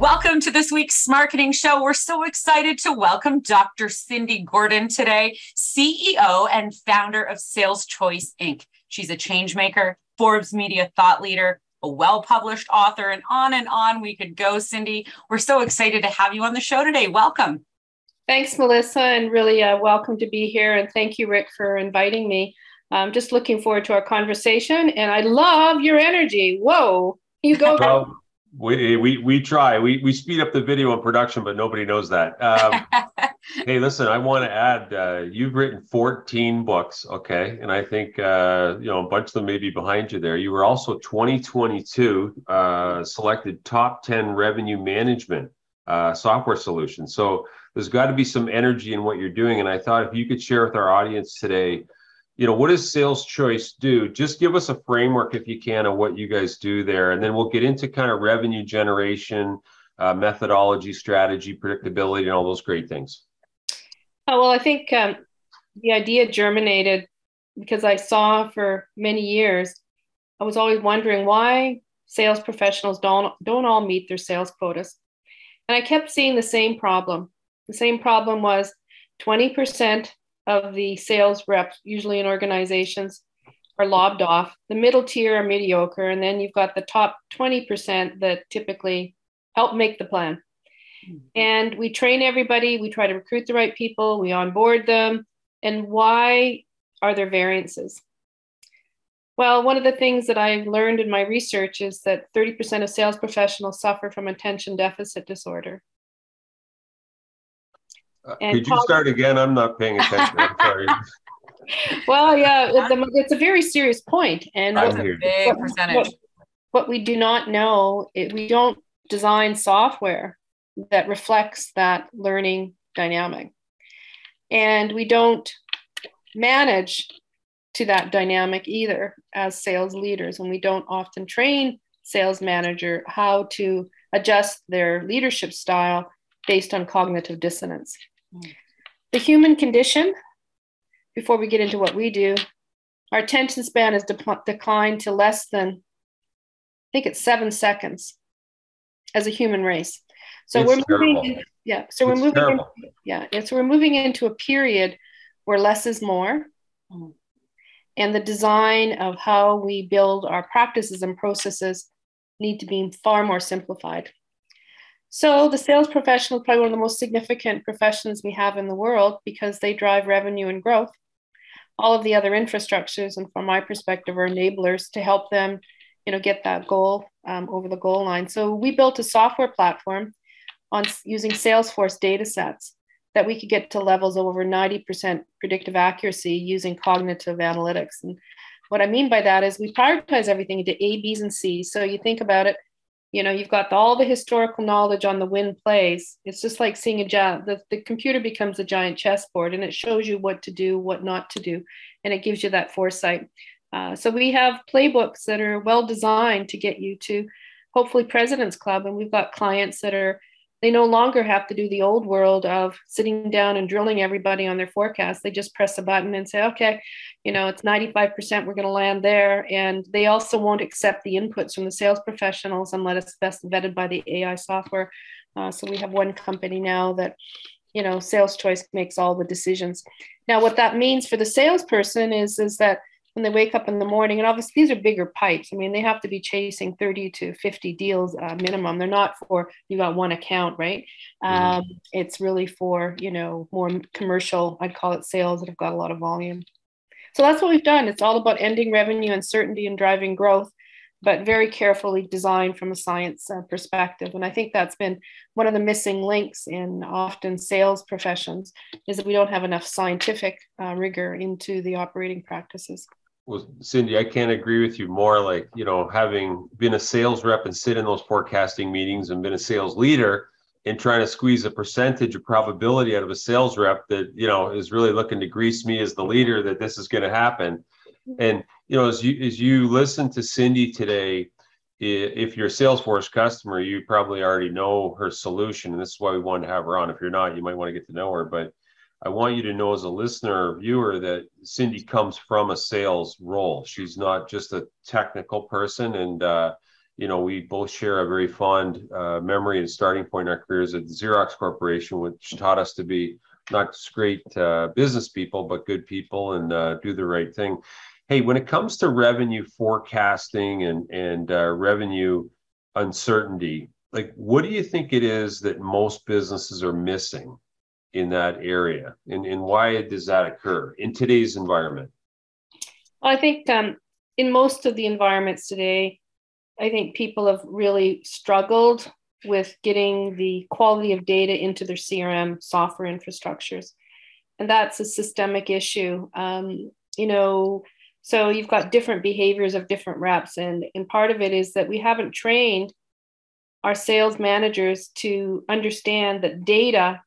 Welcome to this week's Smarketing Show. We're so excited to welcome Dr. Cindy Gordon today, CEO and founder of SalesChoice Inc. She's a changemaker, Forbes Media thought leader, a well published author, and on and on we could go, Cindy. We're so excited to have you on the show today. Welcome. Thanks, Melissa, and really uh, welcome to be here. And thank you, Rick, for inviting me. I'm just looking forward to our conversation, and I love your energy. Whoa, you go. Well, we, we we try. We we speed up the video and production, but nobody knows that. Um, hey, listen, I want to add. Uh, you've written 14 books, okay, and I think uh, you know a bunch of them may be behind you there. You were also 2022 uh, selected top 10 revenue management uh, software solution. So there's got to be some energy in what you're doing, and I thought if you could share with our audience today you know, what does SalesChoice do? Just give us a framework, if you can, of what you guys do there, and then we'll get into kind of revenue generation, uh, methodology, strategy, predictability, and all those great things. Oh, well, I think um, the idea germinated because I saw for many years, I was always wondering why sales professionals don't don't all meet their sales quotas, and I kept seeing the same problem. The same problem was 20% of the sales reps, usually in organizations, are lobbed off. The middle tier are mediocre, and then you've got the top 20% that typically help make the plan. Mm-hmm. And we train everybody, we try to recruit the right people, we onboard them. And why are there variances? Well, one of the things that I've learned in my research is that 30% of sales professionals suffer from attention deficit disorder. Uh, could you start again? I'm not paying attention. I'm sorry. well, yeah, it's a very serious point, and what, big percentage. What, what, we do not know, it, we don't design software that reflects that learning dynamic, and we don't manage to that dynamic either as sales leaders, and we don't often train sales manager how to adjust their leadership style based on cognitive dissonance. The human condition, before we get into what we do, our attention span has de- declined to less than, I think it's seven seconds as a human race. So it's we're moving, in, yeah. So we're moving, in, yeah. And so we're moving into a period where less is more, and the design of how we build our practices and processes need to be far more simplified. So the sales professional is probably one of the most significant professions we have in the world because they drive revenue and growth. All of the other infrastructures, and from my perspective, are enablers to help them, you know, get that goal um, over the goal line. So we built a software platform on using Salesforce data sets that we could get to levels of over 90% predictive accuracy using cognitive analytics. And what I mean by that is we prioritize everything into A, B's, and C's. So you think about it, you know you've got all the historical knowledge on the win plays. It's just like seeing a giant the, the computer becomes a giant chessboard and it shows you what to do what not to do and it gives you that foresight. Uh, so we have playbooks that are well designed to get you to hopefully president's club and we've got clients that are they no longer have to do the old world of sitting down and drilling everybody on their forecast. They just press a button and say, okay, you know, it's 95%, we're going to land there. And they also won't accept the inputs from the sales professionals unless it's best vetted by the AI software. Uh, so we have one company now that, you know, SalesChoice makes all the decisions. Now, what that means for the salesperson is, is that when they wake up in the morning and obviously these are bigger pipes. I mean they have to be chasing 30 to 50 deals uh, minimum. They're not for you got one account right? Mm-hmm. um, it's really for you know more commercial i'd call it sales that have got a lot of volume. So that's what we've done. It's all about ending revenue uncertainty and driving growth but very carefully designed from a science uh, perspective. And i think that's been one of the missing links in often sales professions is that we don't have enough scientific uh, rigor into the operating practices well, Cindy, I can't agree with you more. Like, you know, having been a sales rep and sit in those forecasting meetings and been a sales leader and trying to squeeze a percentage of probability out of a sales rep that, you know, is really looking to grease me as the leader that this is going to happen. And, you know, as you, as you listen to Cindy today, if you're a Salesforce customer, you probably already know her solution. And this is why we wanted to have her on. If you're not, you might want to get to know her. But I want you to know as a listener or viewer that Cindy comes from a sales role. She's not just a technical person. And, uh, you know, we both share a very fond uh, memory and starting point in our careers at Xerox Corporation, which taught us to be not just great uh, business people, but good people and uh, do the right thing. Hey, when it comes to revenue forecasting and and uh, revenue uncertainty, like what do you think it is that most businesses are missing in that area, and and why does that occur in today's environment? Well, I think um, in most of the environments today, I think people have really struggled with getting the quality of data into their CRM software infrastructures. And that's a systemic issue. Um, you know, so you've got different behaviors of different reps. And, and part of it is that we haven't trained our sales managers to understand that data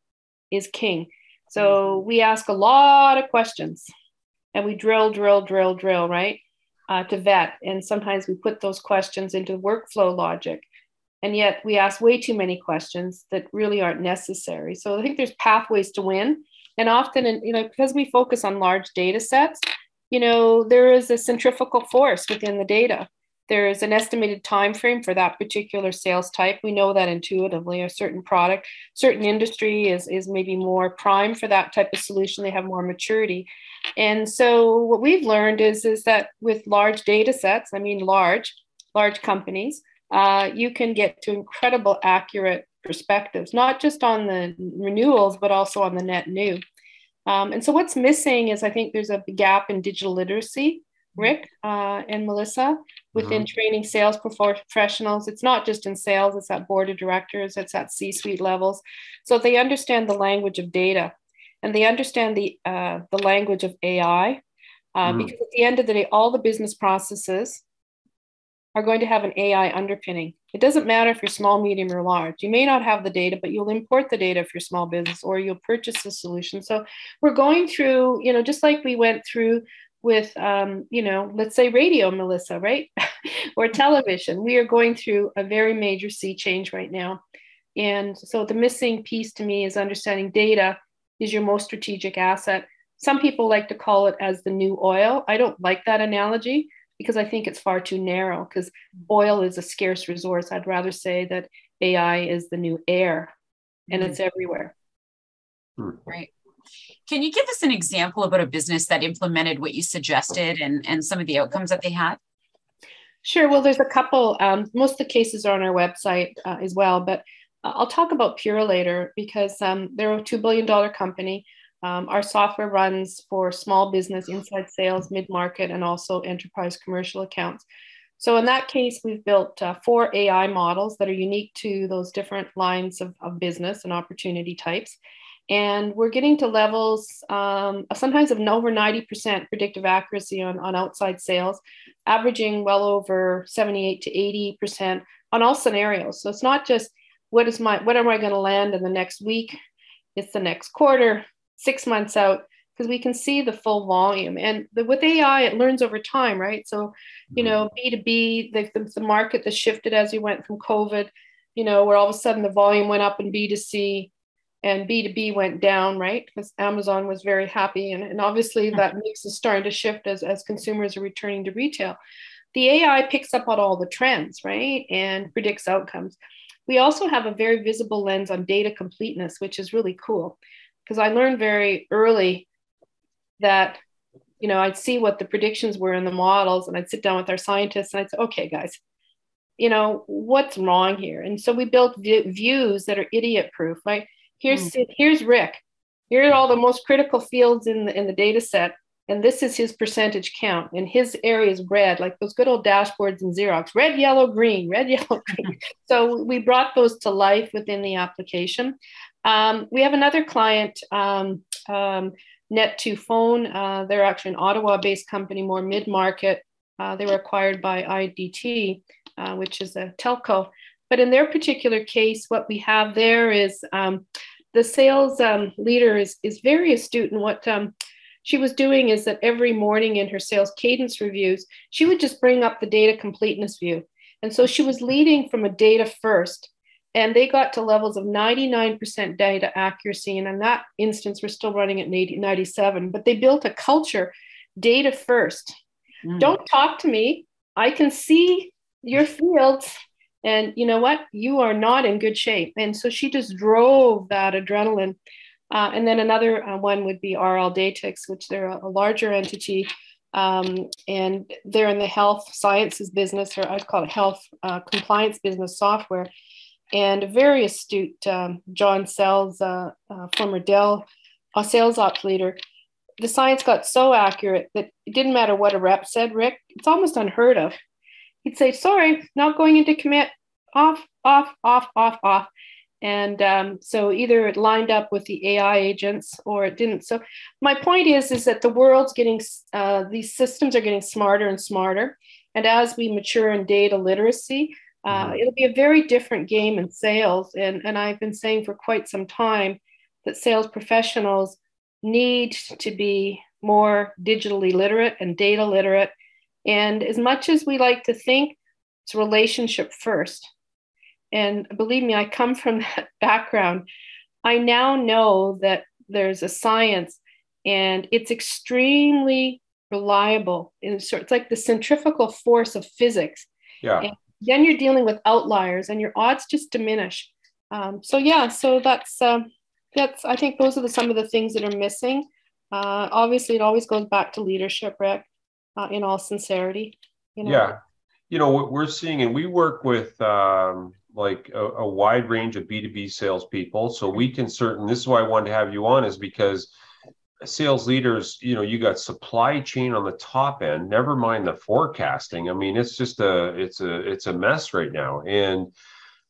is king. So we ask a lot of questions and we drill, drill, drill, drill, right? Uh, to vet. And sometimes we put those questions into workflow logic and yet we ask way too many questions that really aren't necessary so i think there's pathways to win and often in, you know because we focus on large data sets you know there is a centrifugal force within the data there is an estimated time frame for that particular sales type. We know that intuitively a certain product certain industry is is maybe more prime for that type of solution. They have more maturity. And so what we've learned is is that with large data sets i mean large large companies uh, you can get to incredible accurate perspectives, not just on the renewals, but also on the net new. Um, and so what's missing is I think there's a gap in digital literacy, Rick uh, and Melissa, within mm-hmm. training sales professionals. It's not just in sales, it's at board of directors, it's at C suite levels. So they understand the language of data and they understand the, uh, the language of AI. Uh, mm. Because at the end of the day, all the business processes are going to have an AI underpinning. It doesn't matter if you're small, medium, or large. You may not have the data, but you'll import the data if you're small business or you'll purchase the solution. So we're going through, you know, just like we went through with, um, you know, let's say radio, Melissa, right? or television. We are going through a very major sea change right now. And so the missing piece to me is understanding data is your most strategic asset. Some people like to call it as the new oil. I don't like that analogy because I think it's far too narrow because oil is a scarce resource. I'd rather say that AI is the new air and mm-hmm. it's everywhere. Right. Can you give us an example about a business that implemented what you suggested and, and some of the outcomes that they had? Sure. Well, there's a couple. Um, most of the cases are on our website uh, as well, but I'll talk about Purolator because um, they're a $2 billion company. Um, our software runs for small business, inside sales, mid market, and also enterprise commercial accounts. So, in that case, we've built uh, four AI models that are unique to those different lines of, of business and opportunity types. And we're getting to levels um, sometimes of over 90% predictive accuracy on, on outside sales, averaging well over 78 to 80% on all scenarios. So, it's not just what is my what am I going to land in the next week? It's the next quarter, six months out because we can see the full volume and the, with ai it learns over time right so you know b2b the, the, the market that shifted as we went from covid you know where all of a sudden the volume went up in b2c and b2b went down right? Because amazon was very happy and, and obviously hmm. that mix is starting to shift as, as consumers are returning to retail. The ai picks up on all the trends right and predicts outcomes. We also have a very visible lens on data completeness which is really cool because I learned very early that you know I'd see what the predictions were in the models and I'd sit down with our scientists and I'd say okay guys you know what's wrong here? And so we built v- views that are idiot proof right here's mm. here's Rick here are all the most critical fields in the in the data set and this is his percentage count and his area is red like those good old dashboards in xerox red yellow green red yellow green so we brought those to life within the application um, we have another client, um, um, Net2Phone. Uh, they're actually an Ottawa based company, more mid market. Uh, they were acquired by IDT, uh, which is a telco. But in their particular case, what we have there is um, the sales um, leader is, is very astute. And what um, she was doing is that every morning in her sales cadence reviews, she would just bring up the data completeness view. And so she was leading from a data first and they got to levels of 99% data accuracy and in that instance we're still running at 97 but they built a culture data first mm. don't talk to me i can see your fields and you know what? You are not in good shape. And so she just drove that adrenaline. Uh, and then another uh, one would be RLDatix, which they're a, larger entity. Um, and they're in the health sciences business, or I'd call it health uh, compliance business software. And a very astute um, John Sells, uh, uh, former Dell sales ops leader, the science got so accurate that it didn't matter what a rep said, Rick, it's almost unheard of. He'd say, sorry, not going into commit, off, off, off, off, off. And um, so either it lined up with the AI agents or it didn't. So my point is, is that the world's getting, uh, these systems are getting smarter and smarter. And as we mature in data literacy, uh, mm-hmm. it'll be a very different game in sales. And, and I've been saying for quite some time that sales professionals need to be more digitally literate and data literate. And as much as we like to think, it's relationship first. And believe me, I come from that background. I now know that there's a science and it's extremely reliable. It's like the centrifugal force of physics. Yeah. And then you're dealing with outliers and your odds just diminish. Um, so yeah, so that's um, that's I think those are the, some of the things that are missing. Uh, obviously, it always goes back to leadership, Rick. Uh, in all sincerity, you know? Yeah, you know what we're seeing, and we work with um, like a, a, wide range of B2B salespeople. So we can certain this is why I wanted to have you on, is because sales leaders, you know, you got supply chain on the top end, never mind the forecasting. I mean, it's just a it's a it's a mess right now. And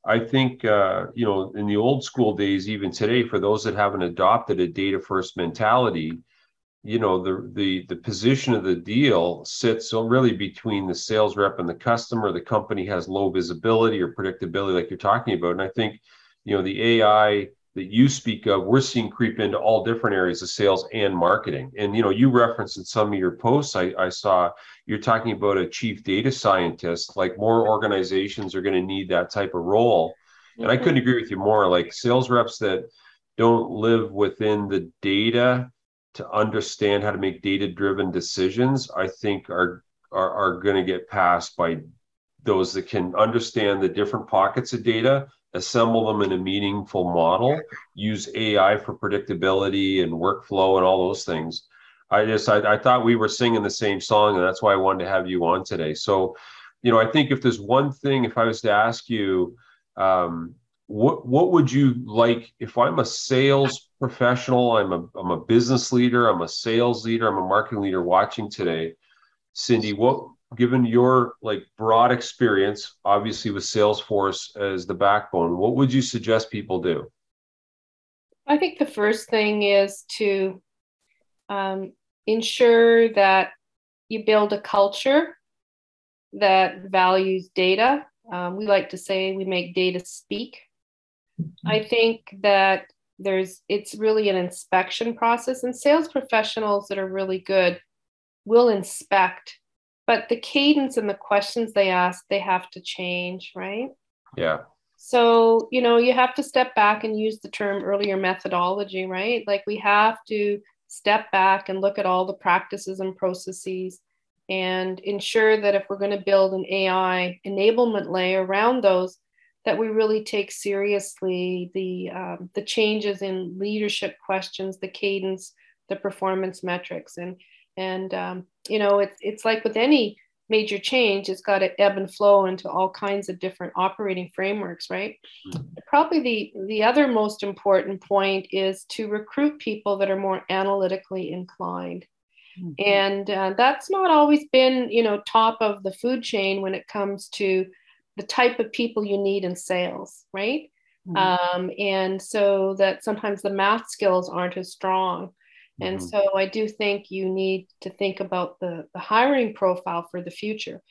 I think uh, you know, in the old school days, even today, for those that haven't adopted a data first mentality, you know the the the position of the deal sits really between the sales rep and the customer. The company has low visibility or predictability like you're talking about. And i think you know the ai that you speak of we're seeing creep into all different areas of sales and marketing. And you know you referenced in some of your posts i, I saw you're talking about a chief data scientist like more organizations are going to need that type of role. And i mm-hmm. couldn't agree with you more. Like sales reps that don't live within the data to understand how to make data driven decisions, I think are are, are going to get passed by those that can understand the different pockets of data, assemble them in a meaningful model, use AI for predictability and workflow and all those things. I just I, I thought we were singing the same song, and that's why I wanted to have you on today. So, you know, I think if there's one thing, if I was to ask you, um, what what would you like if I'm a sales professional, I'm a I'm a business leader, I'm a sales leader, I'm a marketing leader watching today. Cindy, what given your like broad experience, obviously with Salesforce as the backbone, what would you suggest people do? I think the first thing is to um, ensure that you build a culture that values data. Um, we like to say we make data speak. I think that there's it's really an inspection process and sales professionals that are really good will inspect but the cadence and the questions they ask they have to change right? Yeah. So you know you have to step back and use the term earlier methodology right? Like we have to step back and look at all the practices and processes and ensure that if we're going to build an ai enablement layer around those that we really take seriously the um, the changes in leadership questions, the cadence, the performance metrics, and and um, you know it's it's like with any major change, it's got to ebb and flow into all kinds of different operating frameworks, right? Mm-hmm. Probably the the other most important point is to recruit people that are more analytically inclined. Mm-hmm. And uh, that's not always been, you know, top of the food chain when it comes to the type of people you need in sales, right? Mm-hmm. Um, and so that sometimes the math skills aren't as strong. And mm-hmm. so I do think you need to think about the, the hiring profile for the future.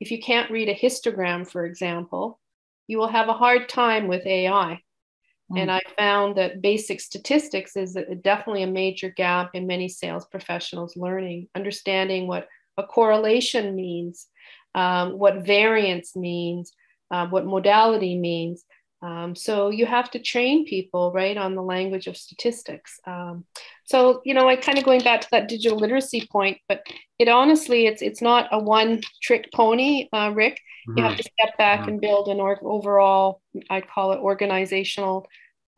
If you can't read a histogram, for example, you will have a hard time with AI. Mm-hmm. And I found that basic statistics is definitely a major gap in many sales professionals learning, understanding what a correlation means, um, what variance means, uh, what modality means. Um, so you have to train people, right, on the language of statistics. Um, So, you know, I kind of going back to that digital literacy point, but it honestly, it's it's not a one trick pony, uh, Rick. Mm-hmm. You have mm-hmm. to step back mm-hmm. and build an overall, I call it organizational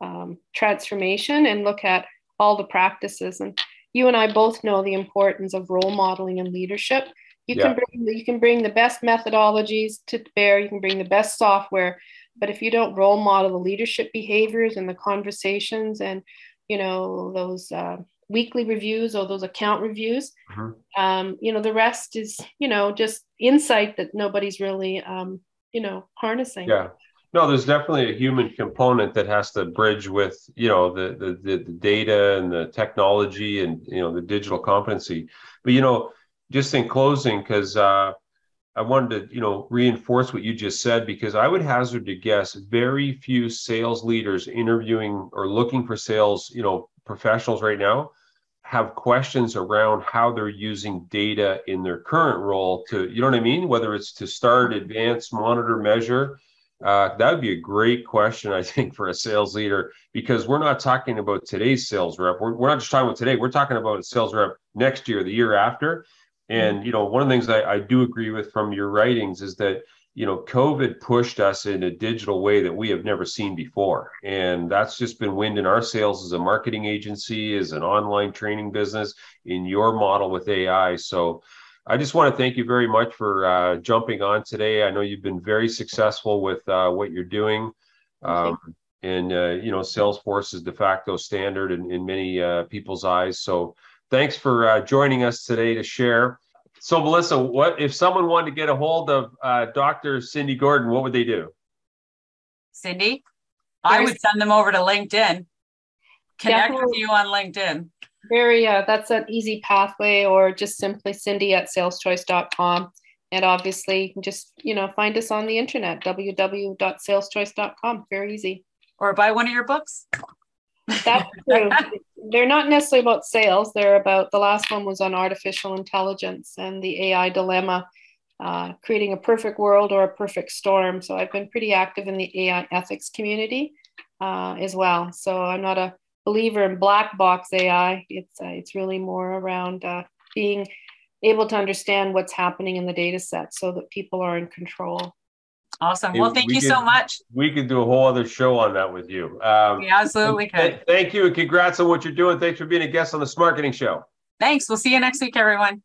um, transformation and look at all the practices. And you and I both know the importance of role modeling and leadership. You yeah. can bring you can bring the best methodologies to bear. You can bring the best software, but if you don't role model the leadership behaviors and the conversations and you know those uh, weekly reviews or those account reviews mm-hmm. um, you know the rest is you know just insight that nobody's really um, you know harnessing yeah no there's definitely a human component that has to bridge with you know the the, the, the data and the technology and you know the digital competency but you know just in closing because uh, I wanted to, you know, reinforce what you just said because I would hazard to guess very few sales leaders interviewing or looking for sales, you know, professionals right now have questions around how they're using data in their current role to, you know what I mean? Whether it's to start, advance, monitor, measure. Uh, that would be a great question, I think, for a sales leader because we're not talking about today's sales rep. We're, we're not just talking about today. We're talking about a sales rep next year, the year after. And you know, one of the things I, I do agree with from your writings is that you know, COVID pushed us in a digital way that we have never seen before. And that's just been wind in our sails as a marketing agency, as an online training business, in your model with AI. So I just want to thank you very much for uh, jumping on today. I know you've been very successful with uh, what you're doing. Um, and, uh, you know, Salesforce is de facto standard in, in many uh, people's eyes. So thanks for uh, joining us today to share. So, Melissa, what if someone wanted to get a hold of uh, Dr. Cindy Gordon? What would they do? Cindy, I would send them over to LinkedIn. Connect Definitely. with you on LinkedIn. Very, uh, that's an easy pathway, or just simply Cindy at saleschoice.com. And obviously, you can just you know, find us on the internet, www.saleschoice.com. Very easy. Or buy one of your books. That's true. They're not necessarily about sales. They're about the last one was on artificial intelligence and the AI dilemma, uh, creating a perfect world or a perfect storm. So I've been pretty active in the AI ethics community uh, as well. So I'm not a believer in black box AI. It's uh, it's really more around uh, being able to understand what's happening in the data set so that people are in control. Awesome. Well, thank we you could, so much. We could do a whole other show on that with you. Um, we absolutely could. Thank you and congrats on what you're doing. Thanks for being a guest on the Smarketing Show. Thanks. We'll see you next week, everyone.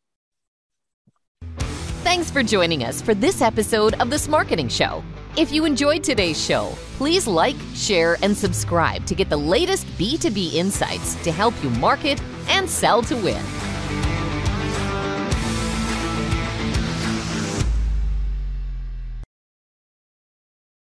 Thanks for joining us for this episode of the Smarketing Show. If you enjoyed today's show, please like, share, and subscribe to get the latest B2B insights to help you market and sell to win.